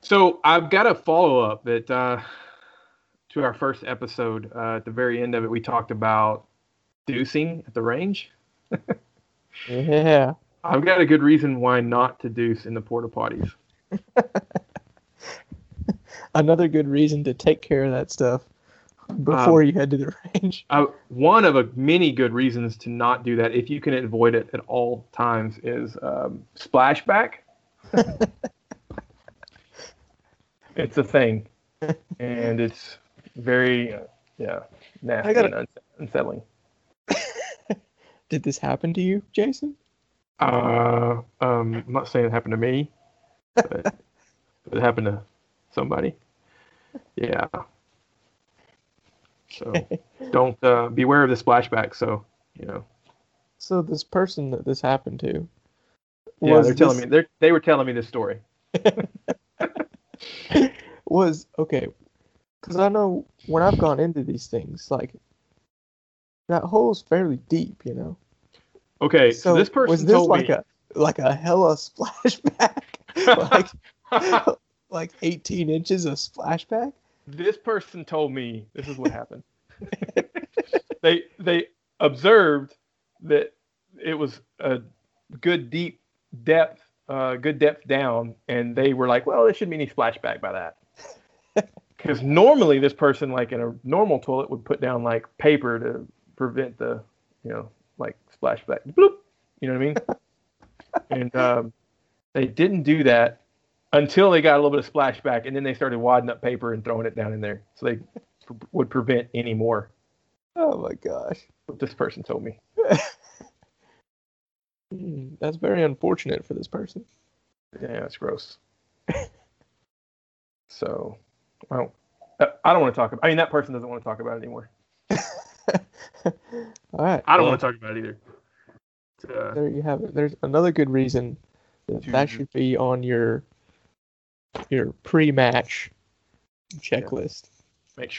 So I've got a follow up that uh, to our first episode. Uh, at the very end of it, we talked about deucing at the range. Yeah. I've got a good reason why not to deuce in the porta potties. Another good reason to take care of that stuff before you head to the range. Uh, one of a many good reasons to not do that, if you can avoid it at all times, is um, splashback. it's a thing, and it's very, uh, yeah, nasty gotta- and unse- unsettling. Did this happen to you, Jason? Uh, um, I'm not saying it happened to me, but it happened to somebody. Yeah. So don't uh, beware of the splashback. So you know. So this person that this happened to. Yeah, was they're telling this- me they they were telling me this story. was okay because I know when I've gone into these things, like that hole's fairly deep, you know. Okay, so, this person was this told like me. a like a hella splashback, like like 18 inches of splashback? this person told me this is what happened. they they observed that it was a good deep depth, uh, good depth down, and they were like, "Well, there shouldn't be any splashback by that." Because normally this person, like in a normal toilet, would put down like paper to prevent the, you know, like splashback. Bloop, you know what I mean? and um, they didn't do that until they got a little bit of splashback, and then they started wadding up paper and throwing it down in there, so they p- would prevent any more. Oh my gosh, What this person told me. That's very unfortunate for this person. Yeah, it's gross. so, I don't. uh, I don't want to talk about. I mean, that person doesn't want to talk about it anymore. All right, I don't well, want to talk about it either. Uh, There you have it. There's another good reason that that should be on your your pre-match checklist. make sure